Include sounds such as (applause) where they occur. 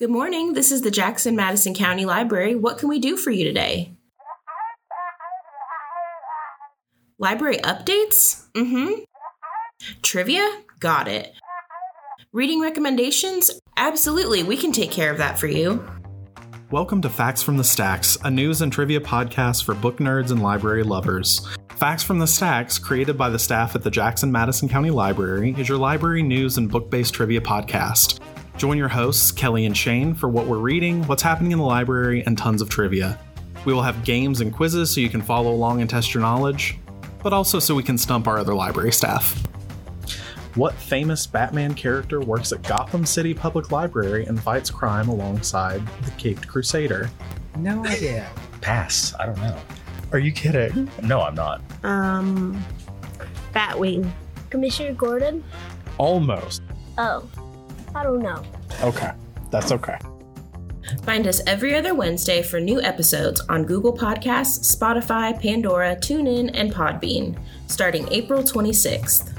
Good morning. This is the Jackson Madison County Library. What can we do for you today? Library updates? Mm hmm. Trivia? Got it. Reading recommendations? Absolutely, we can take care of that for you. Welcome to Facts from the Stacks, a news and trivia podcast for book nerds and library lovers. Facts from the Stacks, created by the staff at the Jackson Madison County Library, is your library news and book based trivia podcast. Join your hosts, Kelly and Shayne, for what we're reading, what's happening in the library, and tons of trivia. We will have games and quizzes so you can follow along and test your knowledge, but also so we can stump our other library staff. What famous Batman character works at Gotham City Public Library and fights crime alongside the Caped Crusader? No idea. (laughs) Pass. I don't know. Are you kidding? No, I'm not. Um, Batwing. Commissioner Gordon? Almost. Oh, I don't know. Okay, that's okay. Find us every other Wednesday for new episodes on Google Podcasts, Spotify, Pandora, TuneIn, and Podbean, starting April 26th.